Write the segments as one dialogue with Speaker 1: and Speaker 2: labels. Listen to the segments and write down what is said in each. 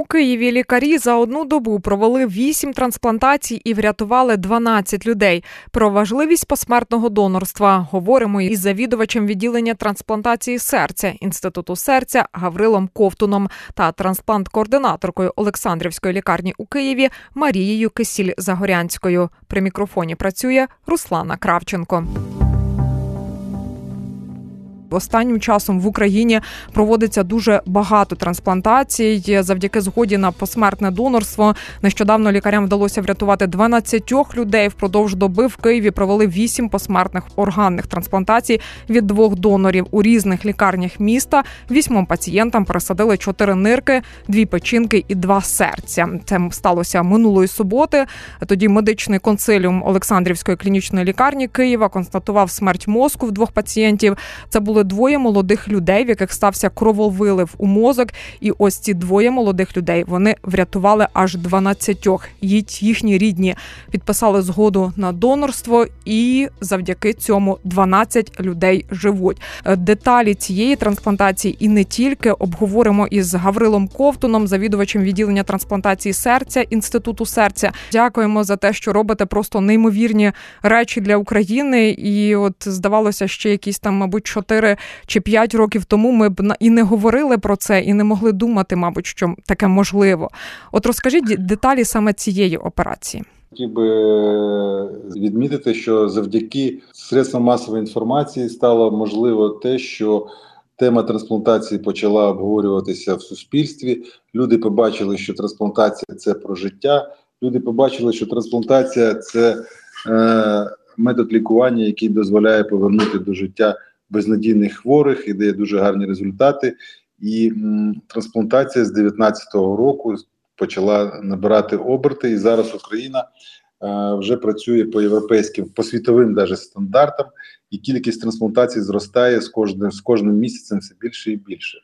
Speaker 1: У Києві лікарі за одну добу провели 8 трансплантацій і врятували 12 людей. Про важливість посмертного донорства говоримо із завідувачем відділення трансплантації серця інституту серця Гаврилом Ковтуном та трансплант-координаторкою Олександрівської лікарні у Києві Марією Кисіль Загорянською. При мікрофоні працює Руслана Кравченко. Останнім часом в Україні проводиться дуже багато трансплантацій завдяки згоді на посмертне донорство. Нещодавно лікарям вдалося врятувати 12 людей. Впродовж доби в Києві провели 8 посмертних органних трансплантацій від двох донорів у різних лікарнях міста. Вісьмом пацієнтам пересадили чотири нирки, дві печінки і два серця. Це сталося минулої суботи. Тоді медичний консиліум Олександрівської клінічної лікарні Києва констатував смерть мозку в двох пацієнтів. Це були двоє молодих людей, в яких стався крововилив у мозок. І ось ці двоє молодих людей вони врятували аж 12. Їхні рідні підписали згоду на донорство, і завдяки цьому 12 людей живуть. Е, деталі цієї трансплантації і не тільки обговоримо із Гаврилом Ковтуном, завідувачем відділення трансплантації серця інституту серця. Дякуємо за те, що робите просто неймовірні речі для України. І от здавалося, ще якісь там, мабуть, чотири чи 5 років тому ми б і не говорили про це, і не могли думати, мабуть, що таке можливо. От розкажіть деталі саме цієї операції.
Speaker 2: Хотів би е, відмітити, що завдяки средствам масової інформації стало можливо те, що тема трансплантації почала обговорюватися в суспільстві. Люди побачили, що трансплантація це про життя. Люди побачили, що трансплантація це е, метод лікування, який дозволяє повернути до життя безнадійних хворих і дає дуже гарні результати. І м, трансплантація з 2019 року почала набирати оберти, і зараз Україна е, вже працює по європейським, по світовим даже стандартам, і кількість трансплантацій зростає з кожним з кожним місяцем все більше і більше.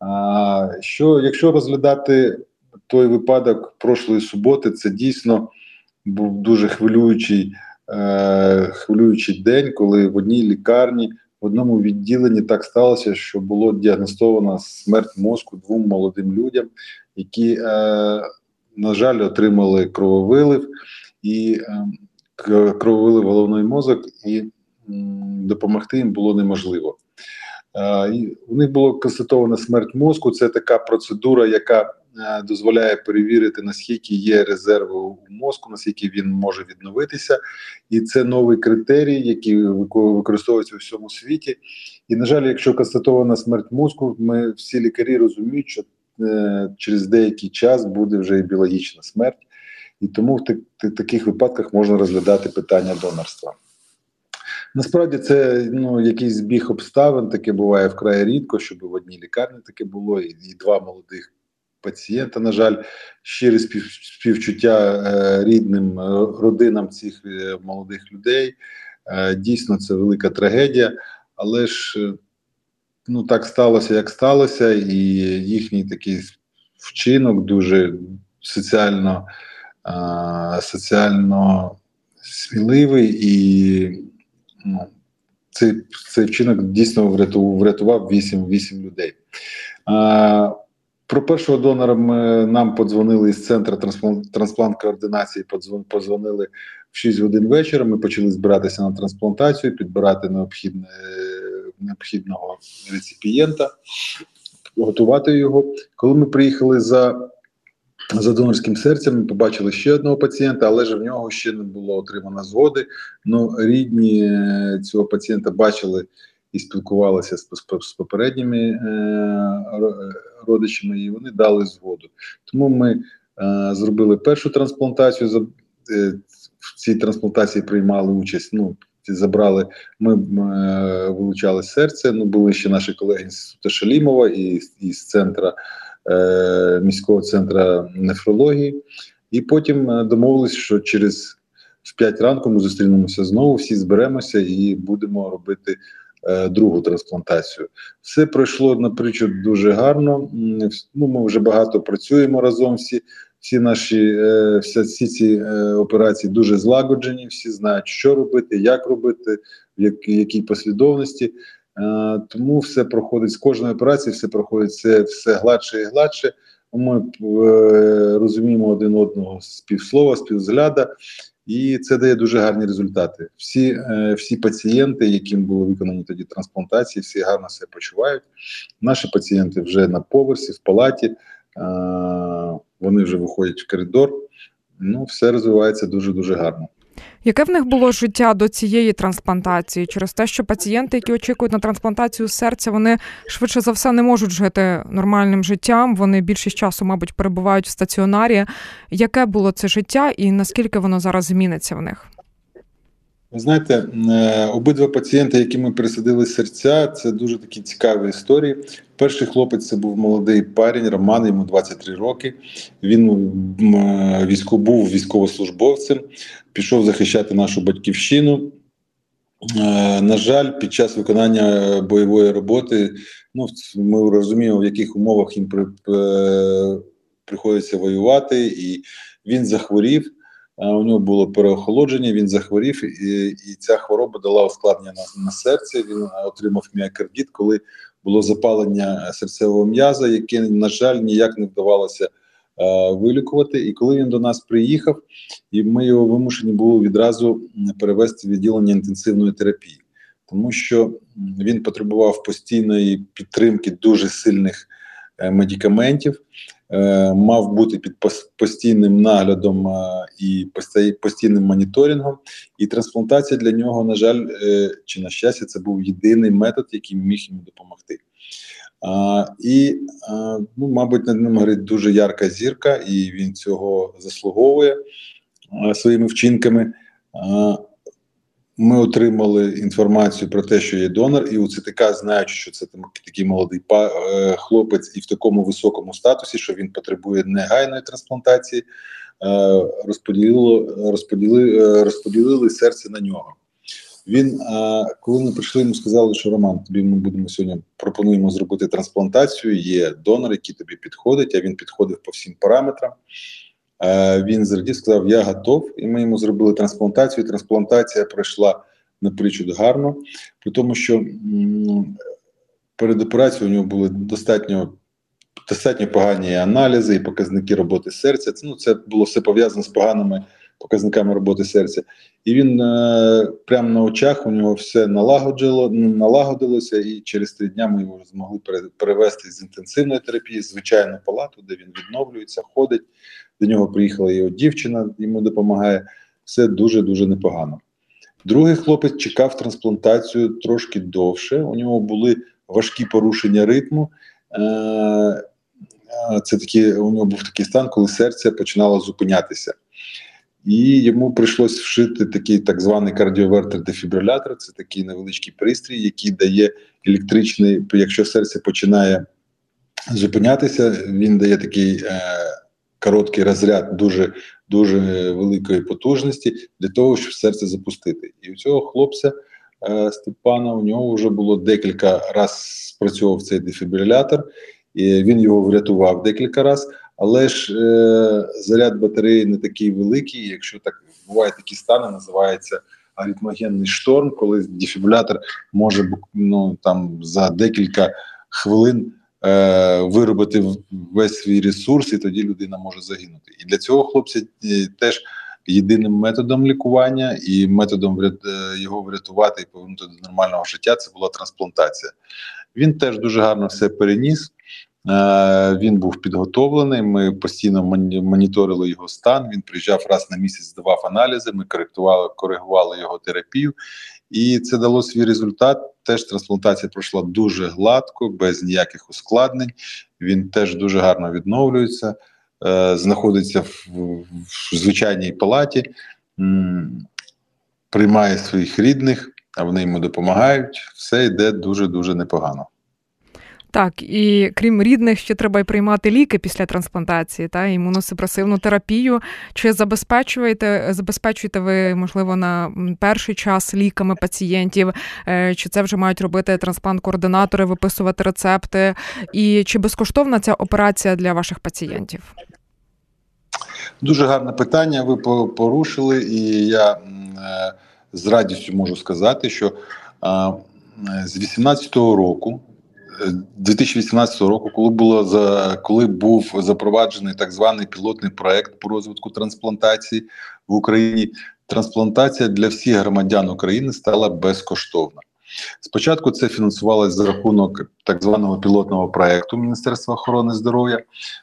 Speaker 2: А, що якщо розглядати той випадок прошлої суботи, це дійсно був дуже хвилюючий. Е, хвилюючий день, коли в одній лікарні в одному відділенні так сталося, що було діагностовано смерть мозку двом молодим людям, які, е, на жаль, отримали крововилив і е, крововилив головний мозок, і е, допомогти їм було неможливо. Е, і у них було констатовано смерть мозку. Це така процедура, яка дозволяє перевірити наскільки є резерви у мозку, наскільки він може відновитися, і це новий критерій, який використовується у всьому світі. І на жаль, якщо констатована смерть мозку, ми всі лікарі розуміють, що е, через деякий час буде вже і біологічна смерть, і тому в таких випадках можна розглядати питання донорства. Насправді це ну якийсь збіг обставин, таке буває вкрай рідко, щоб в одній лікарні таке було, і, і два молодих пацієнта. На жаль, щире співчуття е, рідним е, родинам цих е, молодих людей. Дійсно, це велика трагедія, але ж ну так сталося, як сталося, і їхній такий вчинок дуже соціально соціально сміливий і ну, цей цей вчинок дійсно врятував врятував 8 8 людей. А, про першого донора ми, нам подзвонили з центру трансплант, трансплант координації. подзвонили в 6 годин вечора. Ми почали збиратися на трансплантацію, підбирати необхідне, необхідного реципієнта, готувати його. Коли ми приїхали за за донорським серцем, ми побачили ще одного пацієнта, але ж в нього ще не було отримано згоди. Ну, рідні е, цього пацієнта бачили і спілкувалися з, з попередніми е, родичами, і вони дали згоду. Тому ми е, зробили першу трансплантацію. За е, в цій трансплантації приймали участь. Ну забрали, ми е, вилучали серце. Ну були ще наші колеги з Шалімова і із центра е, міського центру нефрології, і потім е, домовились, що через в 5 ранку ми зустрінемося знову. Всі зберемося і будемо робити. Е, другу трансплантацію. Все пройшло наприклад дуже гарно. Ну, Ми вже багато працюємо разом. Всі всі наші е, всі, ці е, операції дуже злагоджені. Всі знають, що робити, як робити, в якій послідовності. Тому все проходить з кожної операції, все проходить все, все гладше і гладше. Ми е, розуміємо один одного з півслова, співзгляда, і це дає дуже гарні результати. Всі е, всі пацієнти, яким були виконані тоді трансплантації, всі гарно себе почувають. Наші пацієнти вже на поверсі, в палаті, е, вони вже виходять в коридор. Ну, все розвивається дуже дуже гарно.
Speaker 1: Яке в них було життя до цієї трансплантації? Через те, що пацієнти, які очікують на трансплантацію серця, вони швидше за все не можуть жити нормальним життям. Вони більшість часу, мабуть, перебувають в стаціонарі. Яке було це життя, і наскільки воно зараз зміниться в них?
Speaker 2: Ви знаєте, е, обидва пацієнти, які ми пересадили серця, це дуже такі цікаві історії. Перший хлопець це був молодий парень, Роман, йому 23 роки. Він військо, був військовослужбовцем, пішов захищати нашу батьківщину. Е, на жаль, під час виконання бойової роботи, ну ми розуміємо, в яких умовах їм при, е, приходиться воювати, і він захворів у нього було переохолодження, він захворів, і і ця хвороба дала ускладнення на, на серці. Він отримав міокардіт, коли було запалення серцевого м'яза, яке, на жаль, ніяк не вдавалося е, вилікувати. І коли він до нас приїхав, і ми його вимушені були відразу перевести в відділення інтенсивної терапії, тому що він потребував постійної підтримки дуже сильних е, медикаментів. Е, мав бути під постійним наглядом е, і постійним моніторингом. І трансплантація для нього, на жаль, е, чи на щастя, це був єдиний метод, який міг йому допомогти. А, І, а, ну, мабуть, над ним горить дуже ярка зірка, і він цього заслуговує а, своїми вчинками. А, ми отримали інформацію про те, що є донор, і у ЦТК, знаючи, що це такий молодий е, хлопець, і в такому високому статусі, що він потребує негайної трансплантації, е, розподілили, розподілили, е, розподілили серце на нього. Він, коли ми прийшли, йому сказали, що Роман, тобі ми будемо сьогодні пропонуємо зробити трансплантацію. Є донор, який тобі підходить. А він підходив по всім параметрам. Е, він зрадів, сказав: Я готов, і ми йому зробили трансплантацію. Трансплантація пройшла напричуд гарно, при тому, що перед операцією у нього були достатньо достатньо погані аналізи і показники роботи серця. Це ну, це було все пов'язано з поганими показниками роботи серця. І він е, прямо на очах у нього все налагоджило, налагодилося, і через три дня ми його змогли перевести з інтенсивної терапії звичайну палату, де він відновлюється, ходить. До нього приїхала його дівчина, йому допомагає. Все дуже дуже непогано. Другий хлопець чекав трансплантацію трошки довше. У нього були важкі порушення ритму. Е, е, це такі, у нього був такий стан, коли серце починало зупинятися. І йому прийшлось вшити такий так званий кардіовертер-дефібрилятор. Це такий невеличкий пристрій, який дає електричний, якщо серце починає зупинятися, він дає такий е, короткий розряд дуже дуже великої потужності для того, щоб серце запустити. І у цього хлопця е, Степана у нього вже було декілька разів спрацьовував цей дефібрилятор, і він його врятував декілька разів. Але ж е, заряд батареї не такий великий. Якщо так бувають такі стани, називається аритмогенний шторм, коли дефібрилятор може ну, там за декілька хвилин е, виробити весь свій ресурс, і тоді людина може загинути. І для цього хлопці е, теж єдиним методом лікування і методом е, його врятувати і повернути до нормального життя це була трансплантація. Він теж дуже гарно все переніс. Він був підготовлений. Ми постійно моніторили його стан. Він приїжджав раз на місяць, здавав аналізи. Ми коректували, коригували його терапію, і це дало свій результат. Теж трансплантація пройшла дуже гладко, без ніяких ускладнень. Він теж дуже гарно відновлюється, е, знаходиться в, в звичайній палаті, приймає своїх рідних, а вони йому допомагають. Все йде дуже дуже непогано.
Speaker 1: Так, і крім рідних, ще треба й приймати ліки після трансплантації та імуносупресивну терапію. Чи забезпечуєте забезпечуєте ви, можливо, на перший час ліками пацієнтів? Е, чи це вже мають робити трансплант-координатори, виписувати рецепти? І чи безкоштовна ця операція для ваших пацієнтів?
Speaker 2: Дуже гарне питання. Ви порушили, і я е, з радістю можу сказати, що з 2018 року 2018 року, коли було за коли був запроваджений так званий пілотний проект по розвитку трансплантації в Україні, трансплантація для всіх громадян України стала безкоштовна. Спочатку це фінансувалося за рахунок так званого пілотного проекту Міністерства охорони здоров'я.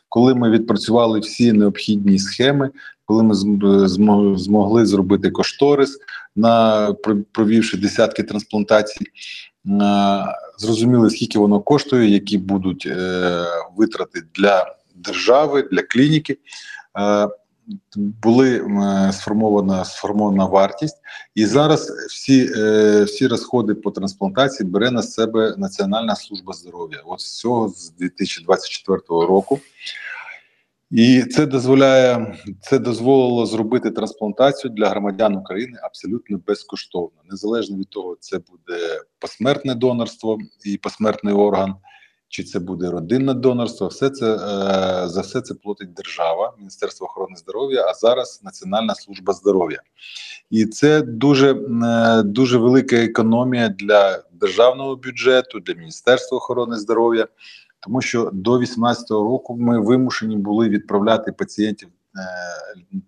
Speaker 2: Коли ми відпрацювали всі необхідні схеми, коли ми змогли зробити кошторис на провівши десятки трансплантацій, зрозуміли, скільки воно коштує, які будуть е, витрати для держави, для клініки. Е, були сформована сформована вартість, і зараз всі е, всі розходи по трансплантації бере на себе Національна служба здоров'я. От з цього з 2024 року. І це дозволяє це дозволило зробити трансплантацію для громадян України абсолютно безкоштовно, незалежно від того, це буде посмертне донорство і посмертний орган, чи це буде родинне донорство. Все це е, за все це платить держава, Міністерство охорони здоров'я, а зараз Національна служба здоров'я, і це дуже е, дуже велика економія для державного бюджету, для міністерства охорони здоров'я тому що до 2018 року ми вимушені були відправляти пацієнтів е,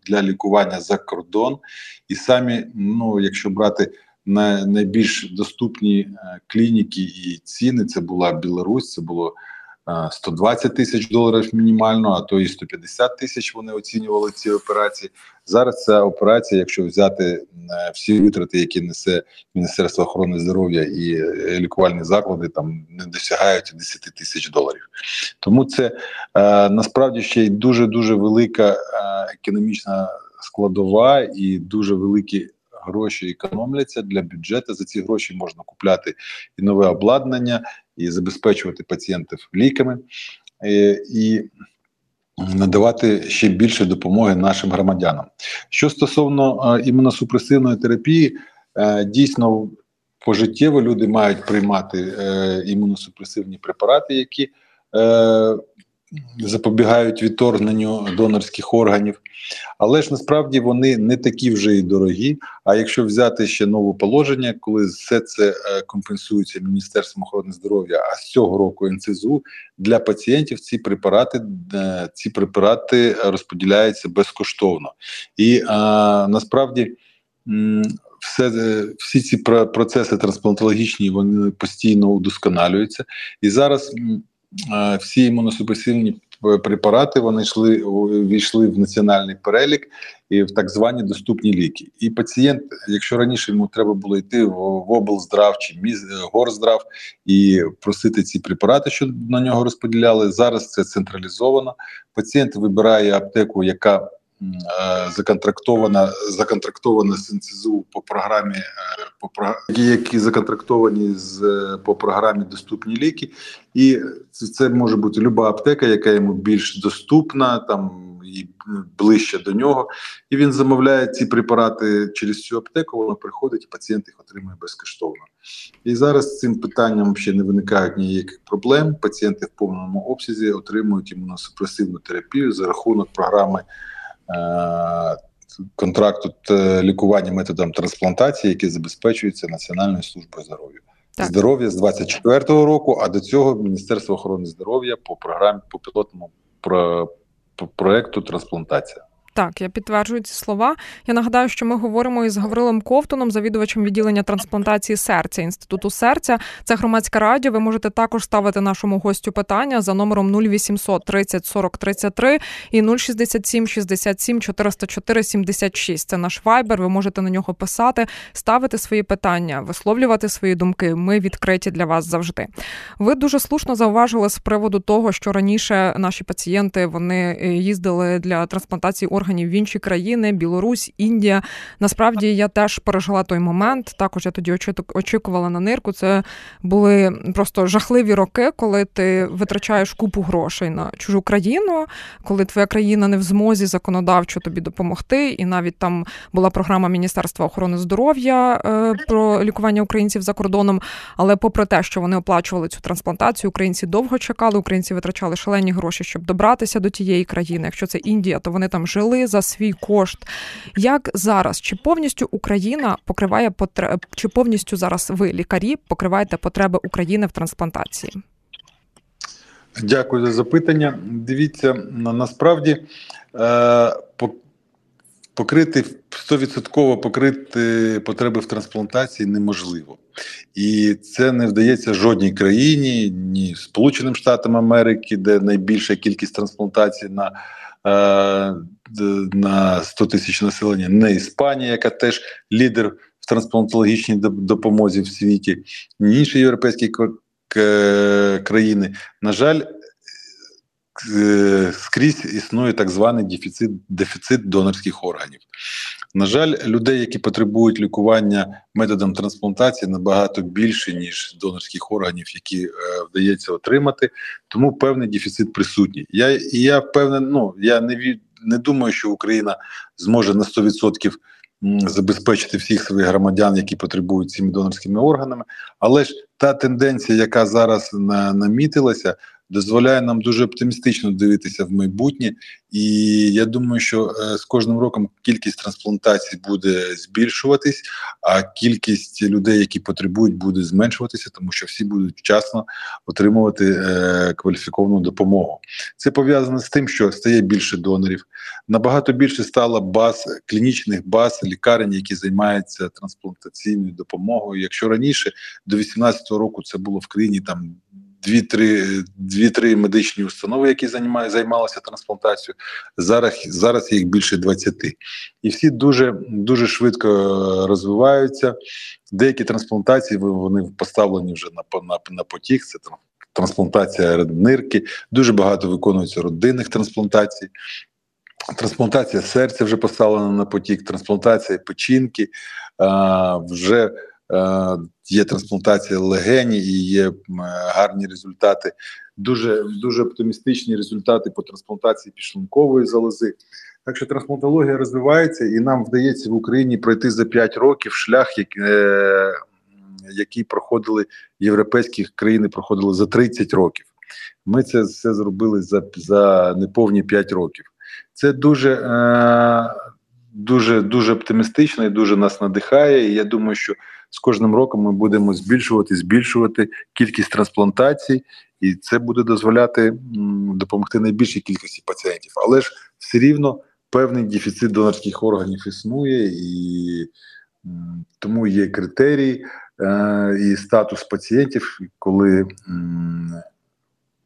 Speaker 2: для лікування за кордон, і самі, ну якщо брати на найбільш доступні е, клініки і ціни, це була Білорусь, це було 120 тисяч доларів мінімально, а то і 150 тисяч вони оцінювали ці операції. Зараз ця операція, якщо взяти е, всі витрати, які несе Міністерство охорони здоров'я і е, лікувальні заклади, там не досягають 10 тисяч доларів. Тому це е, насправді ще й дуже дуже велика е, економічна складова і дуже великі. Гроші економляться для бюджету. За ці гроші можна купляти і нове обладнання, і забезпечувати пацієнтів ліками е, і надавати ще більше допомоги нашим громадянам. Що стосовно е, імуносупресивної терапії, е, дійсно пожиттєво люди мають приймати імуносупресивні препарати, які запобігають відторгненню донорських органів, але ж насправді вони не такі вже і дорогі. А якщо взяти ще нове положення, коли все це е, компенсується Міністерством охорони здоров'я, а з цього року НЦЗУ для пацієнтів ці препарати е, ці препарати розподіляються безкоштовно і а, насправді. Все е, всі ці процеси трансплантологічні вони постійно удосконалюються, і зараз всі імуносупресивні препарати вони йшли війшли в національний перелік і в так звані доступні ліки. І пацієнт, якщо раніше йому треба було йти в облздрав чи міз горздрав і просити ці препарати, що на нього розподіляли, зараз це централізовано. Пацієнт вибирає аптеку, яка Е, законтрактована законтрактована з по програмі, е, по які законтрактовані з по програмі доступні ліки, і це, це може бути люба аптека, яка йому більш доступна, там і ближче до нього. І він замовляє ці препарати через цю аптеку. Вона приходить, і пацієнт їх отримує безкоштовно. І зараз з цим питанням ще не виникають ніяких проблем. Пацієнти в повному обсязі отримують імуносупресивну терапію за рахунок програми. Е, контракту лікування методом трансплантації, які забезпечуються Національною службою здоров'я. Здоров'я з 24-го року, а до цього Міністерство охорони здоров'я по програмі по пілотному про, по проекту трансплантація.
Speaker 1: Так, я підтверджую ці слова. Я нагадаю, що ми говоримо із Гаврилом Ковтуном, завідувачем відділення трансплантації серця інституту серця. Це громадське радіо. Ви можете також ставити нашому гостю питання за номером 0800 30 40 33 і 067 67 404 76. Це наш вайбер. Ви можете на нього писати, ставити свої питання, висловлювати свої думки. Ми відкриті для вас завжди. Ви дуже слушно зауважили з приводу того, що раніше наші пацієнти вони е, їздили для трансплантації органів в інші країни, Білорусь, Індія. Насправді я теж пережила той момент. Також я тоді очікувала на нирку. Це були просто жахливі роки, коли ти витрачаєш купу грошей на чужу країну, коли твоя країна не в змозі законодавчо тобі допомогти. І навіть там була програма Міністерства охорони здоров'я е, про лікування українців за кордоном. Але попри те, що вони оплачували цю трансплантацію, українці довго чекали, українці витрачали шалені гроші, щоб добратися до тієї країни. Якщо це Індія, то вони там жили жили за свій кошт. Як зараз? Чи повністю Україна покриває потреб, чи повністю зараз ви, лікарі, покриваєте потреби України в трансплантації?
Speaker 2: Дякую за запитання. Дивіться, насправді е, покрити 100% покрити потреби в трансплантації неможливо, і це не вдається жодній країні, ні Сполученим Штатам Америки, де найбільша кількість трансплантацій на е, на 100 тисяч населення, не Іспанія, яка теж лідер в трансплантологічній допомозі в світі, ні інші європейські країни. На жаль, Е, скрізь існує так званий дефіцит дефіцит донорських органів. На жаль, людей, які потребують лікування методом трансплантації, набагато більше ніж донорських органів, які е, вдається отримати, тому певний дефіцит присутній. Я я впевнений, ну я не не думаю, що Україна зможе на 100% Забезпечити всіх своїх громадян, які потребують цими донорськими органами, але ж та тенденція, яка зараз намітилася, дозволяє нам дуже оптимістично дивитися в майбутнє, і я думаю, що е, з кожним роком кількість трансплантацій буде збільшуватись, а кількість людей, які потребують, буде зменшуватися, тому що всі будуть вчасно отримувати е, кваліфіковану допомогу. Це пов'язано з тим, що стає більше донорів. Набагато більше стало баз клінічних баз лікарень, які займаються трансплантаційною допомогою. Якщо раніше до 2018 року це було в країні там дві-три медичні установи, які займалися трансплантацією. Зараз зараз їх більше 20. і всі дуже дуже швидко розвиваються. Деякі трансплантації вони поставлені вже на на, на потік. Це трансплантація нирки. Дуже багато виконується родинних трансплантацій. Трансплантація серця вже поставлена на потік, трансплантація печінки а, вже є трансплантація легені і є гарні результати. Дуже дуже оптимістичні результати по трансплантації підшлункової залози. Так що трансплантологія розвивається, і нам вдається в Україні пройти за 5 років шлях, який, е, який проходили європейські країни, проходили за 30 років. Ми це все зробили за за неповні 5 років. Це дуже е, дуже дуже оптимістично і дуже нас надихає. І я думаю, що з кожним роком ми будемо збільшувати, збільшувати кількість трансплантацій, і це буде дозволяти допомогти найбільшій кількості пацієнтів. Але ж все рівно певний дефіцит донорських органів існує, і тому є критерії е, і статус пацієнтів, коли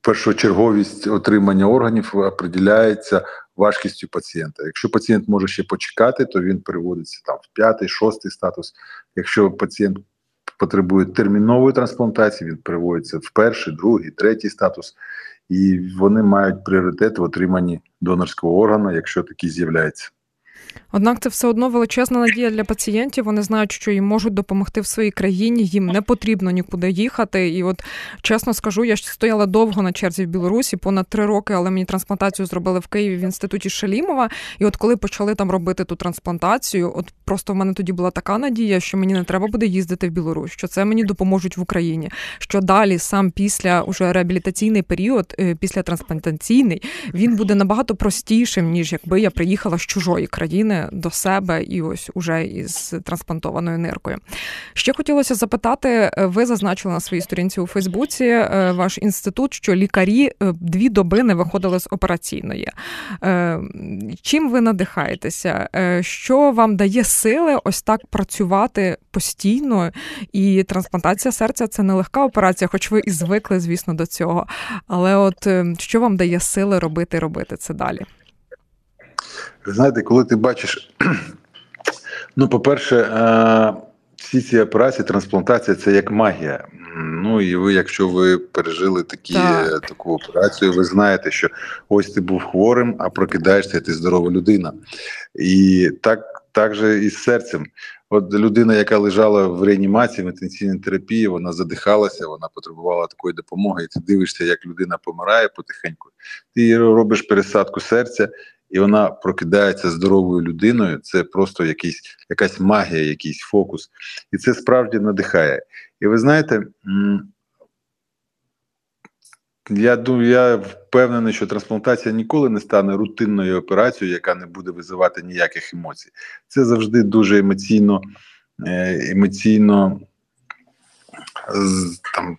Speaker 2: першочерговість отримання органів определяється важкістю пацієнта. Якщо пацієнт може ще почекати, то він переводиться там в п'ятий, шостий статус. Якщо пацієнт потребує термінової трансплантації, він переводиться в перший, другий, третій статус, і вони мають пріоритет в отриманні донорського органу, якщо такий з'являється.
Speaker 1: Однак це все одно величезна надія для пацієнтів. Вони знають, що їм можуть допомогти в своїй країні, їм не потрібно нікуди їхати. І от чесно скажу, я ж стояла довго на черзі в Білорусі, понад три роки, але мені трансплантацію зробили в Києві в інституті Шалімова. І от коли почали там робити ту трансплантацію, от просто в мене тоді була така надія, що мені не треба буде їздити в Білорусь, що це мені допоможуть в Україні. Що далі сам після уже реабілітаційний період, е, після трансплантаційний, він буде набагато простішим ніж якби я приїхала з чужої країни до себе і ось уже із трансплантованою ниркою. Ще хотілося запитати: е, ви зазначили на своїй сторінці у Фейсбуці е, ваш інститут, що лікарі е, дві доби не виходили з операційної. Чим ви надихаєтеся? Що вам дає сили ось так працювати постійно? І трансплантація серця це нелегка операція, хоч ви і звикли, звісно, до цього. Але от що вам дає сили робити робити це далі?
Speaker 2: Знаєте, коли ти бачиш, ну, по-перше, е, всі ці операції, трансплантація це як магія. Ну і ви, якщо ви пережили такі, так. таку операцію, ви знаєте, що ось ти був хворим, а прокидаєшся, ти здорова людина. І так так же і з серцем. От людина, яка лежала в реанімації в інтенсивній терапії, вона задихалася, вона потребувала такої допомоги. І ти дивишся, як людина помирає потихеньку. Ти робиш пересадку серця, і вона прокидається здоровою людиною. Це просто якийсь, якась магія, якийсь фокус. І це справді надихає. І ви знаєте, я думаю, я впевнений, що трансплантація ніколи не стане рутинною операцією, яка не буде визивати ніяких емоцій. Це завжди дуже емоційно, е, емоційно там.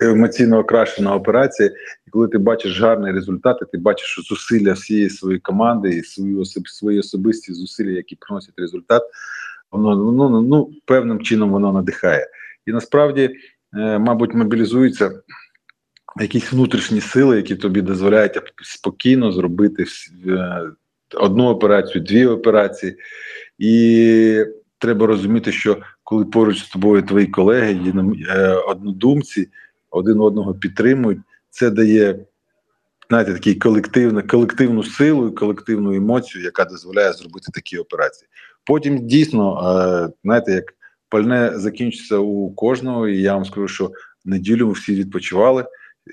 Speaker 2: Емоційно окрашена операція, і коли ти бачиш гарні результати, ти бачиш що зусилля всієї своєї команди і свої свої особисті зусилля, які приносять результат, воно воно ну певним чином воно надихає. І насправді, е, мабуть, мобілізуються якісь внутрішні сили, які тобі дозволяють спокійно зробити е, одну операцію, дві операції. І треба розуміти, що коли поруч з тобою твої колеги, е, однодумці один одного підтримують, це дає знаєте, такий колективну, колективну силу і колективну емоцію, яка дозволяє зробити такі операції. Потім дійсно, е, знаєте, як пальне закінчиться у кожного, і я вам скажу, що неділю ми всі відпочивали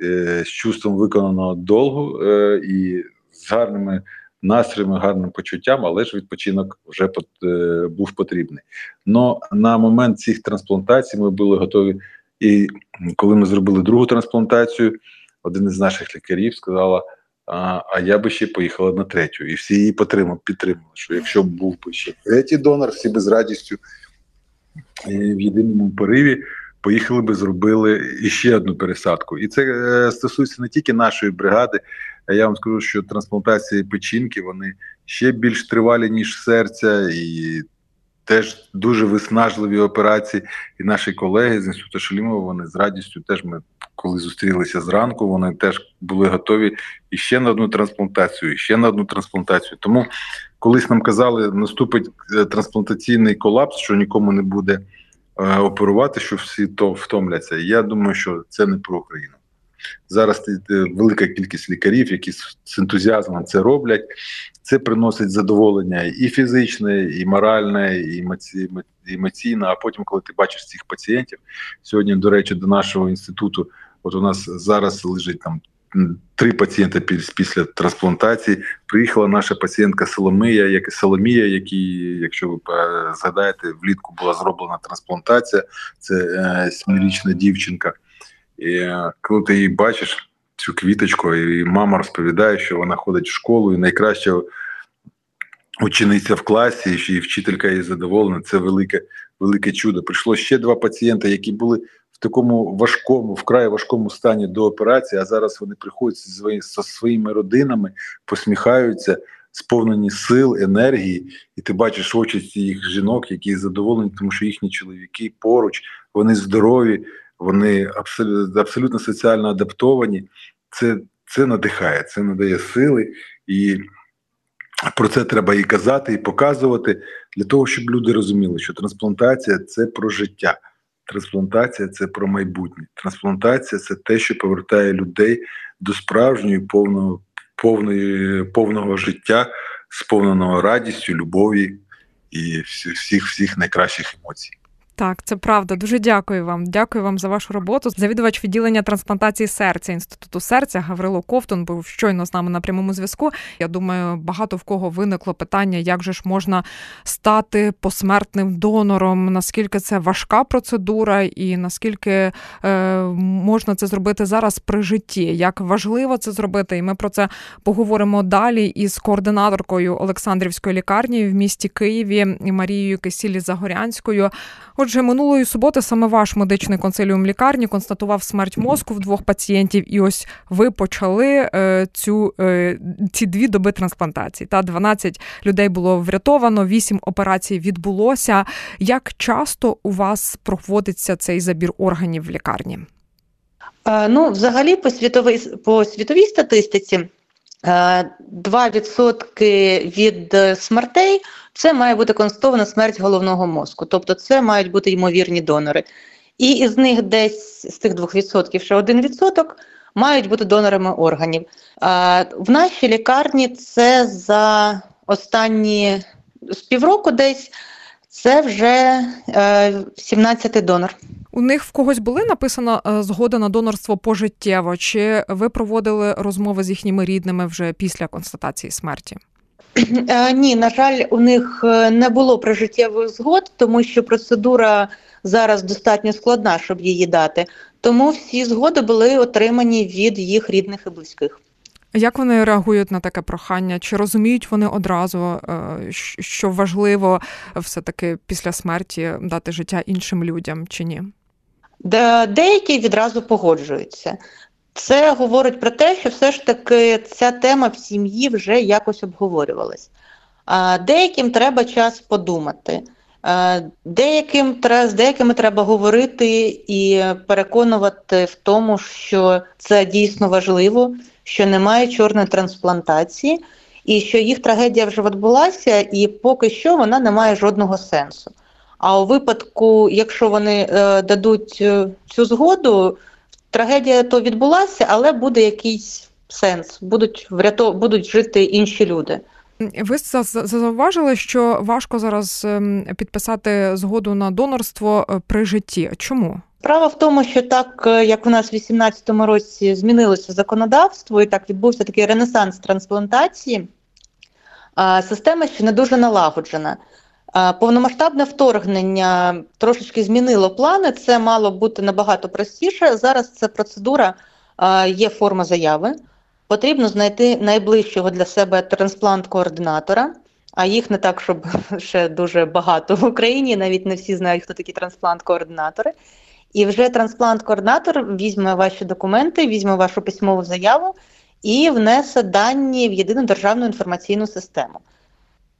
Speaker 2: е, з чувством виконаного долгу і з гарними настроями, гарним почуттям, але ж відпочинок вже е, був потрібний. Но на момент цих трансплантацій ми були готові. І коли ми зробили другу трансплантацію, один із наших лікарів сказала: а а я би ще поїхала на третю. І всі її підтримали, підтримали, що якщо б був би ще третій донор, всі би з радістю е, в єдиному пориві поїхали би, зробили іще одну пересадку. І це е, стосується не тільки нашої бригади, а я вам скажу, що трансплантації печінки вони ще більш тривалі, ніж серця, і теж дуже виснажливі операції. І наші колеги з інституту Шелімова, вони з радістю теж ми. Коли зустрілися зранку, вони теж були готові і ще на одну трансплантацію, і ще на одну трансплантацію. Тому колись нам казали, наступить е, трансплантаційний колапс, що нікому не буде е, оперувати, що всі то втомляться. Я думаю, що це не про Україну. Зараз велика кількість лікарів, які з ентузіазмом це роблять. Це приносить задоволення і фізичне, і моральне, і емоційне. А потім, коли ти бачиш цих пацієнтів, сьогодні, до речі, до нашого інституту, от у нас зараз лежить там. Три пацієнти після трансплантації приїхала наша пацієнтка Соломія, як Соломія, який, якщо ви е, згадаєте, влітку була зроблена трансплантація. Це е, сімирічна дівчинка. І коли ти її бачиш, цю квіточку, і мама розповідає, що вона ходить в школу, і найкраща учениця в класі, і вчителька її задоволена. Це велике велике чудо. Прийшло ще два пацієнти, які були в такому важкому, вкрай важкому стані до операції, а зараз вони приходять зі своїми родинами, посміхаються. Сповнені сил, енергії, і ти бачиш очі цих жінок, які задоволені, тому що їхні чоловіки поруч, вони здорові, вони абсолютно соціально адаптовані. Це це надихає, це надає сили, і про це треба і казати, і показувати для того, щоб люди розуміли, що трансплантація це про життя, трансплантація це про майбутнє. Трансплантація це те, що повертає людей до справжньої повного повної, повного життя, сповненого радістю, любові і всіх всіх найкращих емоцій.
Speaker 1: Так, це правда. Дуже дякую вам. Дякую вам за вашу роботу. Завідувач відділення трансплантації серця інституту серця Гаврило Ковтун був щойно з нами на прямому зв'язку. Я думаю, багато в кого виникло питання, як же ж можна стати посмертним донором, наскільки це важка процедура, і наскільки е, можна це зробити зараз при житті, як важливо це зробити, і ми про це поговоримо далі із координаторкою Олександрівської лікарні в місті Києві Марією Кисілі Загорянською. Отже, минулої суботи саме ваш медичний консиліум лікарні констатував смерть мозку в двох пацієнтів, і ось ви почали е, цю е, ці дві доби трансплантації. Та 12 людей було врятовано, 8 операцій відбулося. Як часто у вас проводиться цей забір органів в лікарні?
Speaker 3: Е, ну, взагалі, по світовій по світовій статистиці. 2% е, від смертей це має бути констатована смерть головного мозку, тобто це мають бути ймовірні донори. І із них десь з цих 2% ще 1% мають бути донорами органів. В нашій лікарні це за останні з півроку десь це вже 17-й е, донор.
Speaker 1: У них в когось були написана е, згода на донорство пожиттєво, чи ви проводили розмови з їхніми рідними вже після констатації смерті?
Speaker 3: Е, ні, на жаль, у них не було прожиттєвих згод, тому що процедура зараз достатньо складна, щоб її дати. Тому всі згоди були отримані від їх рідних і близьких.
Speaker 1: Як вони реагують на таке прохання? Чи розуміють вони одразу, е, що важливо все-таки після смерті дати життя іншим людям, чи ні?
Speaker 3: деякі відразу погоджуються. Це говорить про те, що все ж таки ця тема в сім'ї вже якось обговорювалась. Деяким треба час подумати. Деяким з деякими треба говорити і переконувати в тому, що це дійсно важливо, що немає чорної трансплантації, і що їх трагедія вже відбулася, і поки що вона не має жодного сенсу. А у випадку, якщо вони е, дадуть е, цю згоду, трагедія то відбулася, але буде якийсь сенс, будуть врятов... будуть жити інші люди.
Speaker 1: Ви зауважили, що важко зараз ем, підписати згоду на донорство е, при житті. Чому?
Speaker 3: Справа в тому, що так е, як у нас в 2018 році змінилося законодавство, і так відбувся такий ренесанс трансплантації, система ще не дуже налагоджена. Повномасштабне вторгнення трошечки змінило плани. Це мало бути набагато простіше. Зараз ця процедура є форма заяви. Потрібно знайти найближчого для себе трансплант-координатора, а їх не так, щоб ще дуже багато в Україні. Навіть не всі знають, хто такі трансплант-координатори. І вже трансплант-координатор візьме ваші документи, візьме вашу письмову заяву і внесе дані в єдину державну інформаційну систему.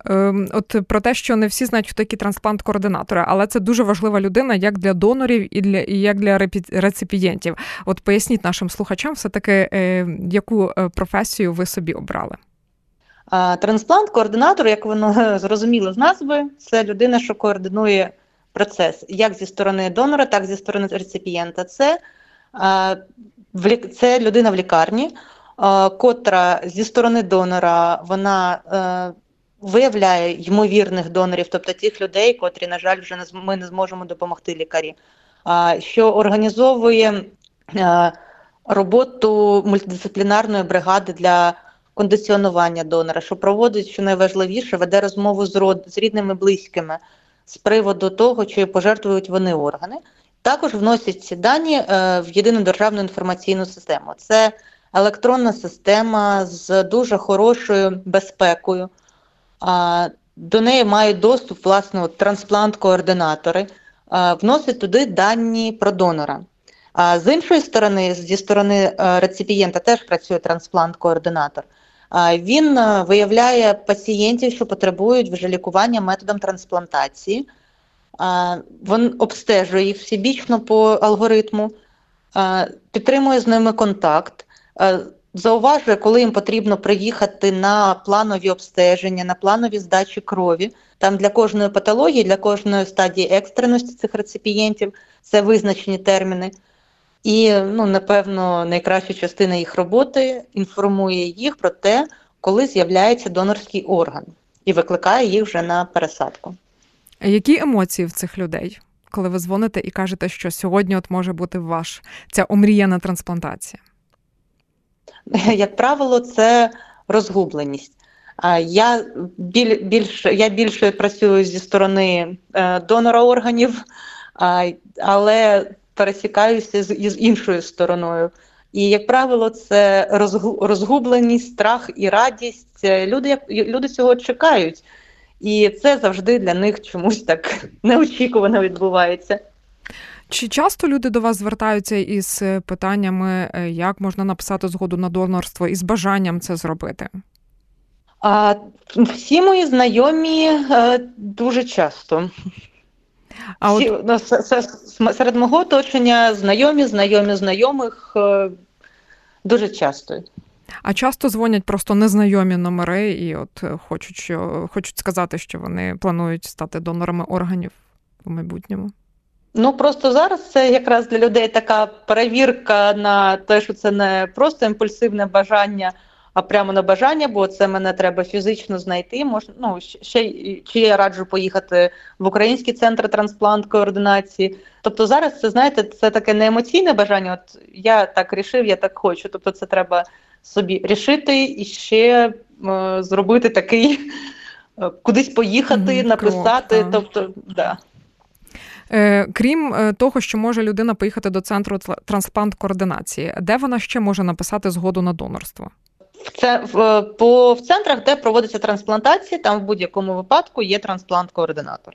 Speaker 1: Ем, от про те, що не всі знають, хто такі трансплант-координатори, але це дуже важлива людина як для донорів і для і як для реципієнтів. От поясніть нашим слухачам, все таки е, яку е, професію ви собі обрали.
Speaker 3: Трансплант-координатор, як воно зрозуміло з назви, це людина, що координує процес як зі сторони донора, так і зі сторони реципієнта. Це це людина в лікарні, котра зі сторони донора вона виявляє ймовірних донорів, тобто тих людей, котрі, на жаль, вже ми не зможемо допомогти лікарі, що організовує роботу мультидисциплінарної бригади для кондиціонування донора, що проводить, що найважливіше, веде розмову з род з рідними близькими з приводу того, чи пожертвують вони органи. Також вносять ці дані е, в єдину державну інформаційну систему. Це електронна система з дуже хорошою безпекою. До неї мають доступ власне трансплант-координатори, вносять туди дані про донора. А з іншої сторони, зі сторони е, реципієнта, теж працює трансплант-координатор. Він е, виявляє пацієнтів, що потребують вже лікування методом трансплантації. Він обстежує їх всебічно по алгоритму, підтримує з ними контакт. Зауважує, коли їм потрібно приїхати на планові обстеження, на планові здачі крові. Там для кожної патології, для кожної стадії екстреності цих реципієнтів це визначені терміни. І, ну, напевно, найкраща частина їх роботи інформує їх про те, коли з'являється донорський орган, і викликає їх вже на пересадку.
Speaker 1: Які емоції в цих людей, коли ви дзвоните і кажете, що сьогодні от може бути ваш ця омріяна трансплантація?
Speaker 3: як правило, це розгубленість. Я біль, більш, я більше працюю зі сторони е, донора органів, але пересікаюся з, з іншою стороною. І, як правило, це розгубленість, страх і радість. Люди люди цього чекають, і це завжди для них чомусь так неочікувано відбувається.
Speaker 1: Чи часто люди до вас звертаються із е, питаннями, е, як можна написати згоду на донорство і з бажанням це зробити?
Speaker 3: А, Всі мої знайомі е, дуже часто. А всі, от... ну, Серед мого оточення знайомі, знайомі знайомих дуже часто.
Speaker 1: А часто дзвонять просто незнайомі номери і от хочуть, що, хочуть сказати, що вони планують стати донорами органів у майбутньому.
Speaker 3: Ну просто зараз це якраз для людей така перевірка на те, що це не просто імпульсивне бажання, а прямо на бажання, бо це мене треба фізично знайти. Мож, ну, ще чи я раджу поїхати в український центр трансплант координації. Тобто зараз це знаєте, це таке не емоційне бажання. От я так рішив, я так хочу. Тобто, це треба собі рішити і ще е, зробити такий, е, кудись поїхати, mm, написати. Крок, тобто, да.
Speaker 1: Е, крім е, того, що може людина поїхати до центру трансплант-координації, де вона ще може написати згоду на донорство?
Speaker 3: Це в по в центрах, де проводиться трансплантація, там в будь-якому випадку є трансплант-координатор.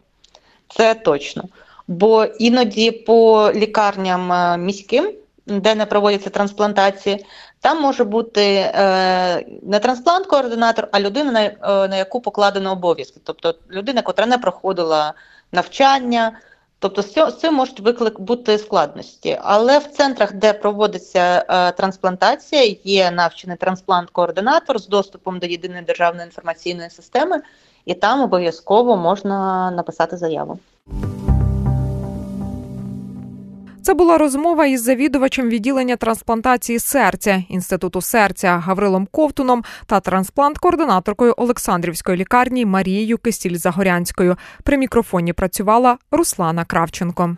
Speaker 3: Це точно. Бо іноді по лікарням е, міським, де не проводяться трансплантації, там може бути е, не трансплант-координатор, а людина, на, е, на яку покладено обов'язки, тобто людина, яка не проходила навчання. Тобто з цим можуть виклик бути складності. Але в центрах, де проводиться е, трансплантація, є навчений трансплант-координатор з доступом до єдиної державної інформаційної системи, і там обов'язково можна написати заяву.
Speaker 1: Це була розмова із завідувачем відділення трансплантації серця інституту серця Гаврилом Ковтуном та трансплант-координаторкою Олександрівської лікарні Марією Кисіль Загорянською. При мікрофоні працювала Руслана Кравченко.